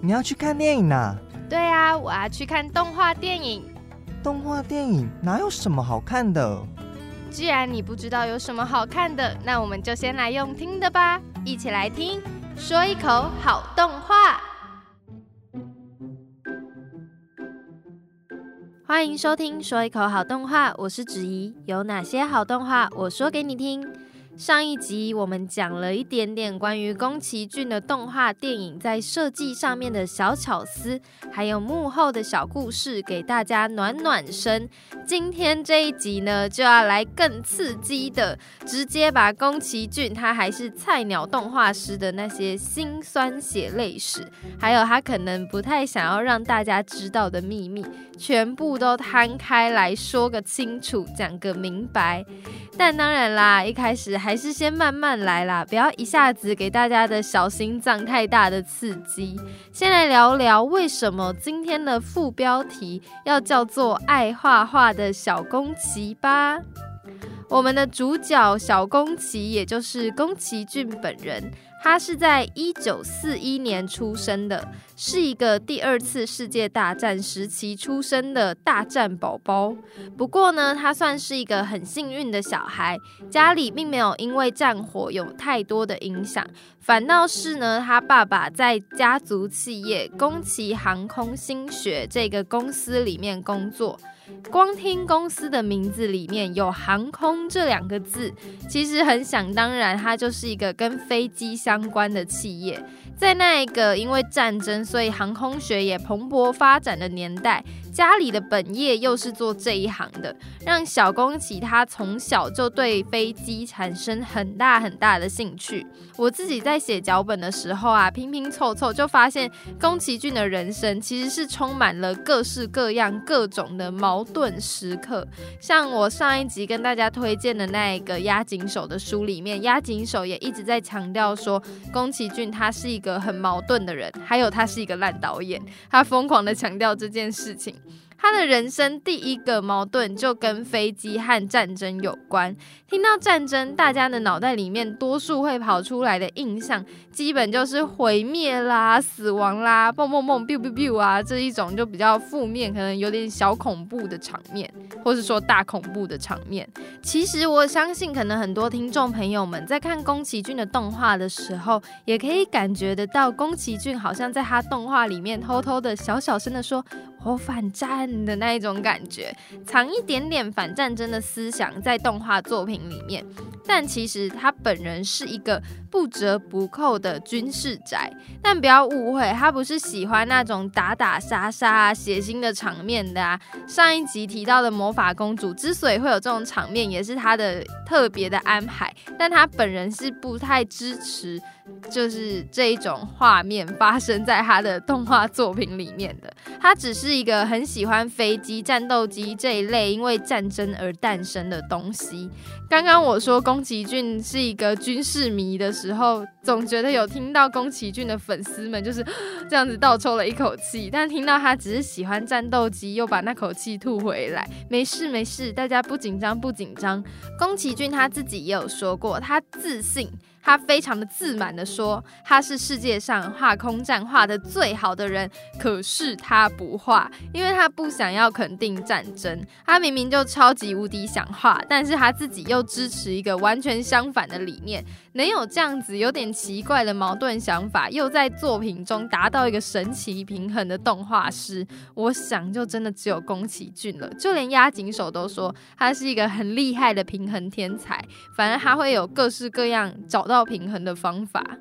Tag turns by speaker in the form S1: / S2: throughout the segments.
S1: 你要去看电影呐？
S2: 对啊，我要去看动画电影。
S1: 动画电影哪有什么好看的？
S2: 既然你不知道有什么好看的，那我们就先来用听的吧。一起来听，说一口好动画。欢迎收听《说一口好动画》，我是子怡。有哪些好动画，我说给你听。上一集我们讲了一点点关于宫崎骏的动画电影在设计上面的小巧思，还有幕后的小故事，给大家暖暖身。今天这一集呢，就要来更刺激的，直接把宫崎骏他还是菜鸟动画师的那些辛酸血泪史，还有他可能不太想要让大家知道的秘密，全部都摊开来说个清楚，讲个明白。但当然啦，一开始还还是先慢慢来啦，不要一下子给大家的小心脏太大的刺激。先来聊聊为什么今天的副标题要叫做“爱画画的小宫崎”吧。我们的主角小宫崎，也就是宫崎骏本人。他是在一九四一年出生的，是一个第二次世界大战时期出生的大战宝宝。不过呢，他算是一个很幸运的小孩，家里并没有因为战火有太多的影响，反倒是呢，他爸爸在家族企业宫崎航空新学这个公司里面工作。光听公司的名字里面有“航空”这两个字，其实很想当然，它就是一个跟飞机相关的企业。在那一个因为战争，所以航空学也蓬勃发展的年代。家里的本业又是做这一行的，让小宫崎他从小就对飞机产生很大很大的兴趣。我自己在写脚本的时候啊，拼拼凑凑就发现宫崎骏的人生其实是充满了各式各样、各种的矛盾时刻。像我上一集跟大家推荐的那一个押井守的书里面，押井守也一直在强调说，宫崎骏他是一个很矛盾的人，还有他是一个烂导演，他疯狂的强调这件事情。他的人生第一个矛盾就跟飞机和战争有关。听到战争，大家的脑袋里面多数会跑出来的印象，基本就是毁灭啦、死亡啦、蹦蹦蹦、biu biu biu 啊这一种就比较负面，可能有点小恐怖的场面，或是说大恐怖的场面。其实我相信，可能很多听众朋友们在看宫崎骏的动画的时候，也可以感觉得到，宫崎骏好像在他动画里面偷偷的小小声的说。我反战的那一种感觉，藏一点点反战争的思想在动画作品里面，但其实他本人是一个不折不扣的军事宅。但不要误会，他不是喜欢那种打打杀杀、血腥的场面的啊。上一集提到的魔法公主之所以会有这种场面，也是他的特别的安排，但他本人是不太支持。就是这一种画面发生在他的动画作品里面的，他只是是一个很喜欢飞机、战斗机这一类因为战争而诞生的东西。刚刚我说宫崎骏是一个军事迷的时候，总觉得有听到宫崎骏的粉丝们就是这样子倒抽了一口气，但听到他只是喜欢战斗机，又把那口气吐回来。没事没事，大家不紧张不紧张。宫崎骏他自己也有说过，他自信。他非常的自满的说，他是世界上画空战画的最好的人，可是他不画，因为他不想要肯定战争。他明明就超级无敌想画，但是他自己又支持一个完全相反的理念。能有这样子有点奇怪的矛盾想法，又在作品中达到一个神奇平衡的动画师，我想就真的只有宫崎骏了。就连押井守都说他是一个很厉害的平衡天才，反正他会有各式各样找到到平衡的方法。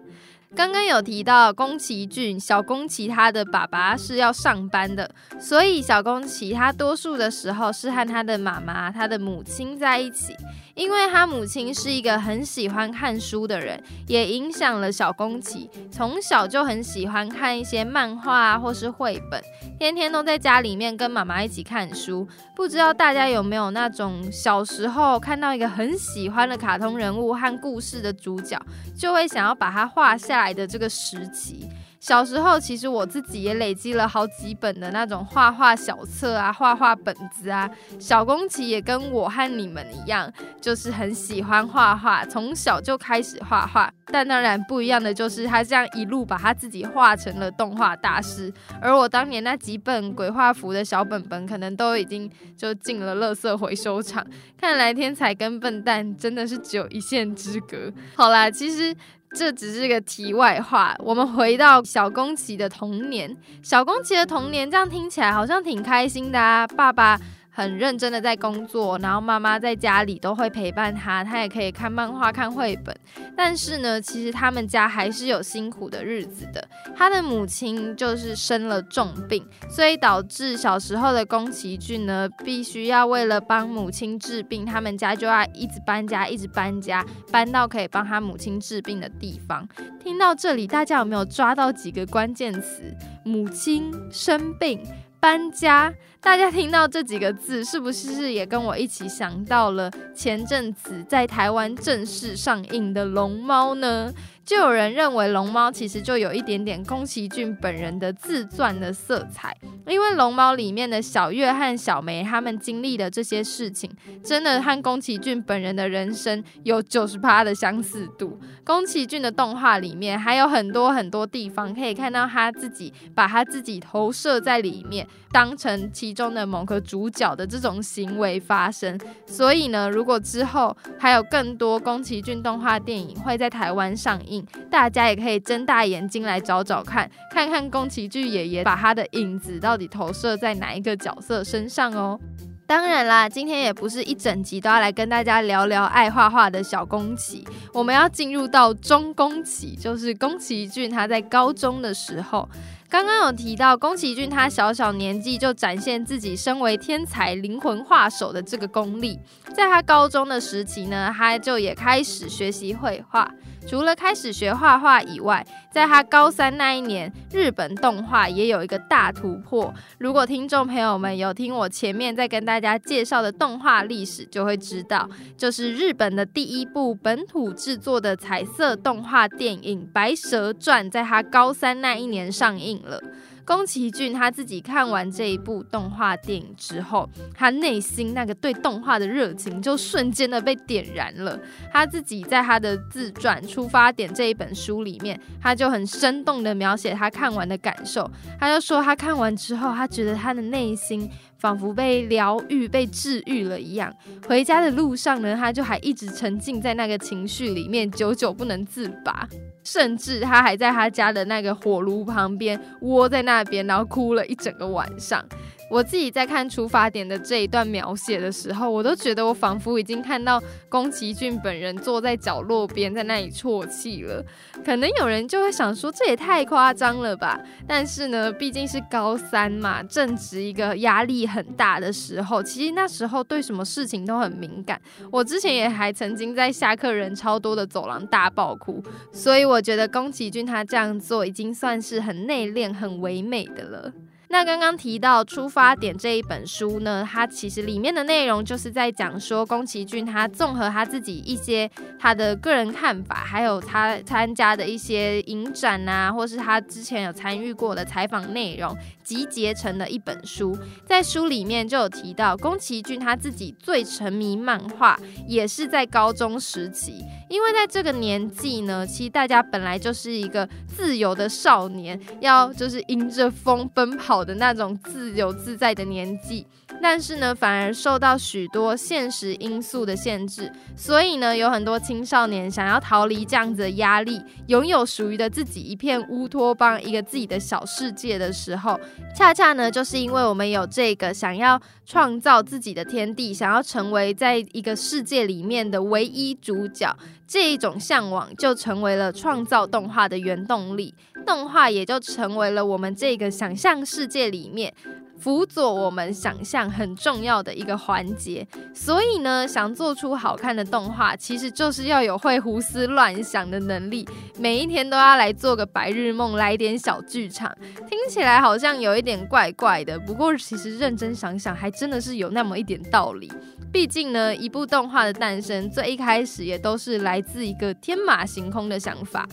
S2: 刚刚有提到宫崎骏，小宫崎他的爸爸是要上班的，所以小宫崎他多数的时候是和他的妈妈、他的母亲在一起。因为他母亲是一个很喜欢看书的人，也影响了小宫崎，从小就很喜欢看一些漫画或是绘本，天天都在家里面跟妈妈一起看书。不知道大家有没有那种小时候看到一个很喜欢的卡通人物和故事的主角，就会想要把它画下。来的这个时期。小时候，其实我自己也累积了好几本的那种画画小册啊、画画本子啊。小宫崎也跟我和你们一样，就是很喜欢画画，从小就开始画画。但当然不一样的就是，他这样一路把他自己画成了动画大师。而我当年那几本鬼画符的小本本，可能都已经就进了垃圾回收场。看来天才跟笨蛋真的是只有一线之隔。好啦，其实。这只是个题外话，我们回到小公鸡的童年。小公鸡的童年，这样听起来好像挺开心的啊，爸爸。很认真的在工作，然后妈妈在家里都会陪伴他，他也可以看漫画、看绘本。但是呢，其实他们家还是有辛苦的日子的。他的母亲就是生了重病，所以导致小时候的宫崎骏呢，必须要为了帮母亲治病，他们家就要一直搬家，一直搬家，搬到可以帮他母亲治病的地方。听到这里，大家有没有抓到几个关键词？母亲生病。搬家，大家听到这几个字，是不是也跟我一起想到了前阵子在台湾正式上映的《龙猫》呢？就有人认为龙猫其实就有一点点宫崎骏本人的自传的色彩，因为龙猫里面的小月和小梅他们经历的这些事情，真的和宫崎骏本人的人生有九十趴的相似度。宫崎骏的动画里面还有很多很多地方可以看到他自己把他自己投射在里面，当成其中的某个主角的这种行为发生。所以呢，如果之后还有更多宫崎骏动画电影会在台湾上映，大家也可以睁大眼睛来找找看，看看宫崎骏爷爷把他的影子到底投射在哪一个角色身上哦。当然啦，今天也不是一整集都要来跟大家聊聊爱画画的小宫崎，我们要进入到中宫崎，就是宫崎骏他在高中的时候。刚刚有提到宫崎骏，他小小年纪就展现自己身为天才灵魂画手的这个功力。在他高中的时期呢，他就也开始学习绘画。除了开始学画画以外，在他高三那一年，日本动画也有一个大突破。如果听众朋友们有听我前面在跟大家介绍的动画历史，就会知道，就是日本的第一部本土制作的彩色动画电影《白蛇传》在他高三那一年上映了。宫崎骏他自己看完这一部动画电影之后，他内心那个对动画的热情就瞬间的被点燃了。他自己在他的自传《出发点》这一本书里面，他就很生动的描写他看完的感受。他就说他看完之后，他觉得他的内心仿佛被疗愈、被治愈了一样。回家的路上呢，他就还一直沉浸在那个情绪里面，久久不能自拔。甚至他还在他家的那个火炉旁边窝在那边，然后哭了一整个晚上。我自己在看出发点的这一段描写的时候，我都觉得我仿佛已经看到宫崎骏本人坐在角落边，在那里啜泣了。可能有人就会想说，这也太夸张了吧？但是呢，毕竟是高三嘛，正值一个压力很大的时候，其实那时候对什么事情都很敏感。我之前也还曾经在下课人超多的走廊大爆哭，所以我觉得宫崎骏他这样做已经算是很内敛、很唯美的了。那刚刚提到《出发点》这一本书呢，它其实里面的内容就是在讲说宫崎骏他综合他自己一些他的个人看法，还有他参加的一些影展啊，或是他之前有参与过的采访内容，集结成的一本书。在书里面就有提到，宫崎骏他自己最沉迷漫画，也是在高中时期。因为在这个年纪呢，其实大家本来就是一个自由的少年，要就是迎着风奔跑的那种自由自在的年纪。但是呢，反而受到许多现实因素的限制，所以呢，有很多青少年想要逃离这样子的压力，拥有属于的自己一片乌托邦，一个自己的小世界的时候，恰恰呢，就是因为我们有这个想要创造自己的天地，想要成为在一个世界里面的唯一主角，这一种向往就成为了创造动画的原动力，动画也就成为了我们这个想象世界里面。辅佐我们想象很重要的一个环节，所以呢，想做出好看的动画，其实就是要有会胡思乱想的能力，每一天都要来做个白日梦，来点小剧场。听起来好像有一点怪怪的，不过其实认真想想，还真的是有那么一点道理。毕竟呢，一部动画的诞生，最一开始也都是来自一个天马行空的想法。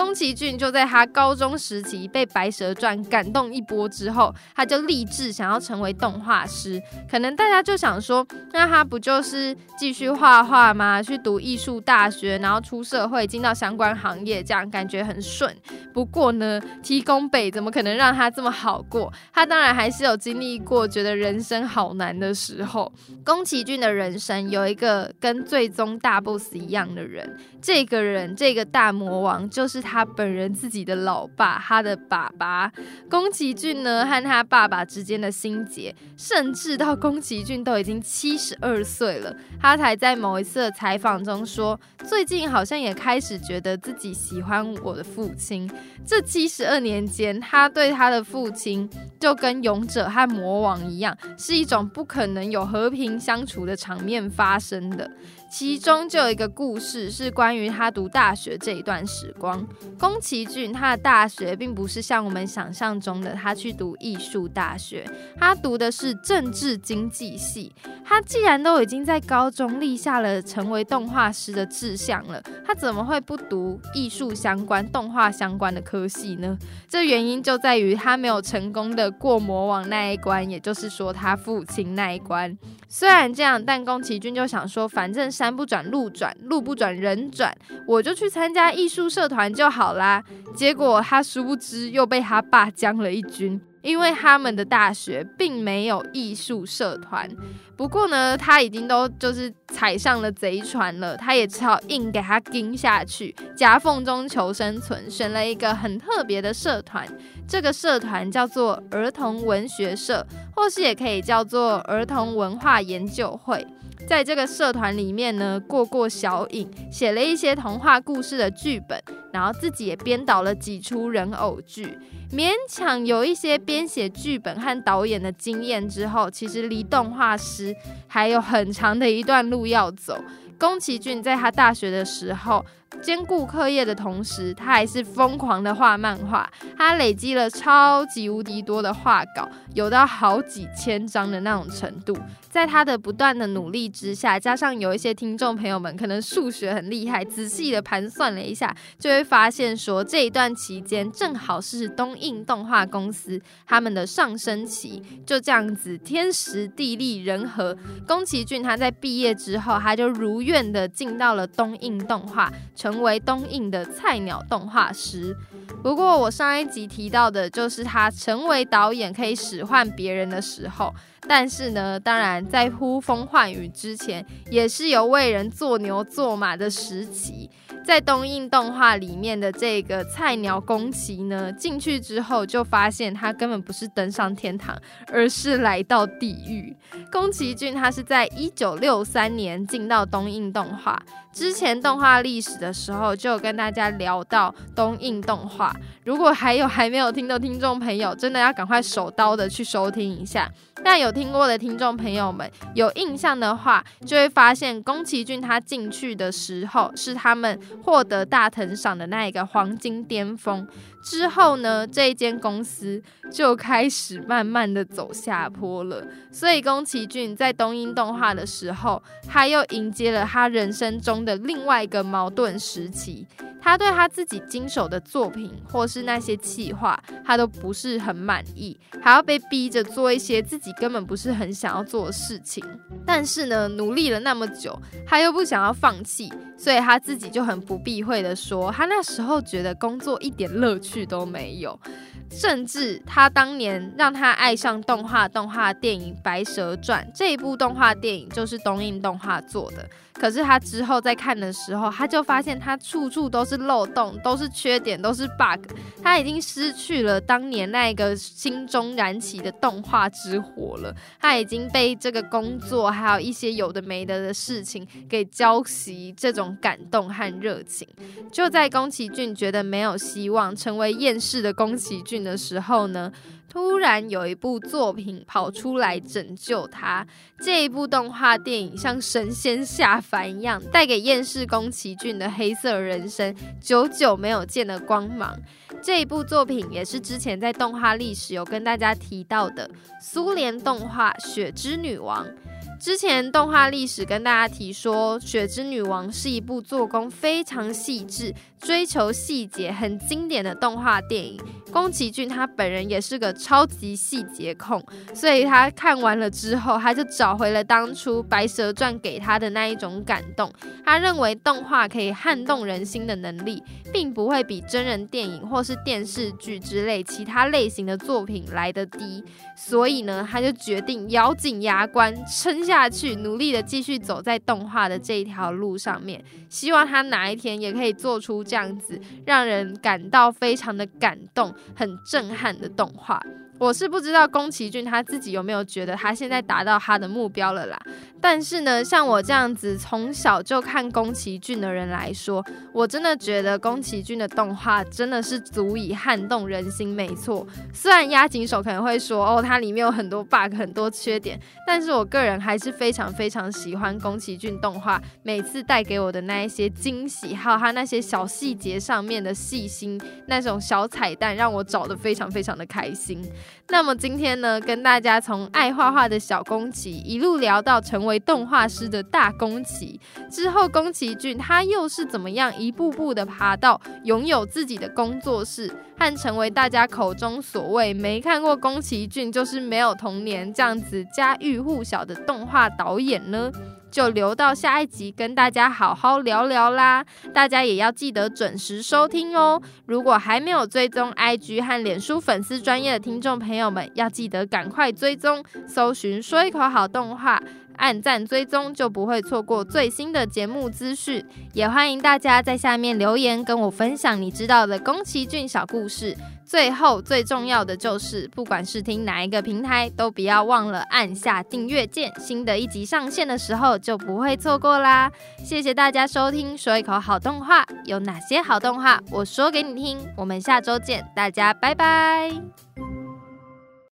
S2: 宫崎骏就在他高中时期被《白蛇传》感动一波之后，他就立志想要成为动画师。可能大家就想说，那他不就是继续画画吗？去读艺术大学，然后出社会，进到相关行业，这样感觉很顺。不过呢，提供北怎么可能让他这么好过？他当然还是有经历过觉得人生好难的时候。宫崎骏的人生有一个跟最终大 boss 一样的人，这个人，这个大魔王就是他他本人自己的老爸，他的爸爸。宫崎骏呢和他爸爸之间的心结，甚至到宫崎骏都已经七十二岁了，他才在某一次的采访中说，最近好像也开始觉得自己喜欢我的父亲。这七十二年间，他对他的父亲就跟勇者和魔王一样，是一种不可能有和平相处的场面发生的。其中就有一个故事，是关于他读大学这一段时光。宫崎骏他的大学并不是像我们想象中的，他去读艺术大学，他读的是政治经济系。他既然都已经在高中立下了成为动画师的志向了，他怎么会不读艺术相关、动画相关的科系呢？这原因就在于他没有成功的过魔王那一关，也就是说他父亲那一关。虽然这样，但宫崎骏就想说，反正山不转路转，路不转人转，我就去参加艺术社团就好啦。结果他殊不知又被他爸将了一军。因为他们的大学并没有艺术社团，不过呢，他已经都就是踩上了贼船了，他也只好硬给他盯下去，夹缝中求生存，选了一个很特别的社团，这个社团叫做儿童文学社，或是也可以叫做儿童文化研究会。在这个社团里面呢，过过小瘾，写了一些童话故事的剧本，然后自己也编导了几出人偶剧，勉强有一些编写剧本和导演的经验之后，其实离动画师还有很长的一段路要走。宫崎骏在他大学的时候。兼顾课业的同时，他还是疯狂的画漫画。他累积了超级无敌多的画稿，有到好几千张的那种程度。在他的不断的努力之下，加上有一些听众朋友们可能数学很厉害，仔细的盘算了一下，就会发现说这一段期间正好是东映动画公司他们的上升期。就这样子，天时地利人和，宫崎骏他在毕业之后，他就如愿的进到了东映动画。成为东映的菜鸟动画师。不过，我上一集提到的就是他成为导演可以使唤别人的时候。但是呢，当然在呼风唤雨之前，也是有为人做牛做马的时期。在东映动画里面的这个菜鸟宫崎呢，进去之后就发现他根本不是登上天堂，而是来到地狱。宫崎骏他是在一九六三年进到东映动画，之前动画历史的时候就跟大家聊到东映动画。如果还有还没有听的听众朋友，真的要赶快手刀的去收听一下。那有听过的听众朋友们有印象的话，就会发现宫崎骏他进去的时候是他们获得大藤赏的那一个黄金巅峰。之后呢，这一间公司就开始慢慢的走下坡了。所以宫崎骏在东映动画的时候，他又迎接了他人生中的另外一个矛盾时期。他对他自己经手的作品，或是那些企划，他都不是很满意，还要被逼着做一些自己根本不是很想要做的事情。但是呢，努力了那么久，他又不想要放弃，所以他自己就很不避讳的说，他那时候觉得工作一点乐趣都没有。甚至他当年让他爱上动画动画电影《白蛇传》这一部动画电影就是东映动画做的。可是他之后在看的时候，他就发现他处处都是漏洞，都是缺点，都是 bug。他已经失去了当年那个心中燃起的动画之火了。他已经被这个工作还有一些有的没的的事情给浇熄这种感动和热情。就在宫崎骏觉得没有希望成为厌世的宫崎骏。的时候呢，突然有一部作品跑出来拯救他。这一部动画电影像神仙下凡一样，带给厌世宫崎骏的黑色人生久久没有见的光芒。这一部作品也是之前在动画历史有跟大家提到的苏联动画《雪之女王》。之前动画历史跟大家提说，《雪之女王》是一部做工非常细致、追求细节、很经典的动画电影。宫崎骏他本人也是个超级细节控，所以他看完了之后，他就找回了当初《白蛇传》给他的那一种感动。他认为动画可以撼动人心的能力，并不会比真人电影或是电视剧之类其他类型的作品来得低。所以呢，他就决定咬紧牙关撑下去，努力的继续走在动画的这一条路上面。希望他哪一天也可以做出这样子让人感到非常的感动。很震撼的动画。我是不知道宫崎骏他自己有没有觉得他现在达到他的目标了啦。但是呢，像我这样子从小就看宫崎骏的人来说，我真的觉得宫崎骏的动画真的是足以撼动人心，没错。虽然押井手可能会说，哦，它里面有很多 bug，很多缺点，但是我个人还是非常非常喜欢宫崎骏动画每次带给我的那一些惊喜，还有他那些小细节上面的细心，那种小彩蛋，让我找的非常非常的开心。那么今天呢，跟大家从爱画画的小宫崎一路聊到成为动画师的大宫崎之后，宫崎骏他又是怎么样一步步的爬到拥有自己的工作室，和成为大家口中所谓没看过宫崎骏就是没有童年这样子家喻户晓的动画导演呢？就留到下一集跟大家好好聊聊啦！大家也要记得准时收听哦。如果还没有追踪 IG 和脸书粉丝专业的听众朋友们，要记得赶快追踪，搜寻说一口好动画，按赞追踪就不会错过最新的节目资讯。也欢迎大家在下面留言跟我分享你知道的宫崎骏小故事。最后最重要的就是，不管是听哪一个平台，都不要忘了按下订阅键，新的一集上线的时候就不会错过啦。谢谢大家收听，说一口好动画，有哪些好动画，我说给你听。我们下周见，大家拜拜。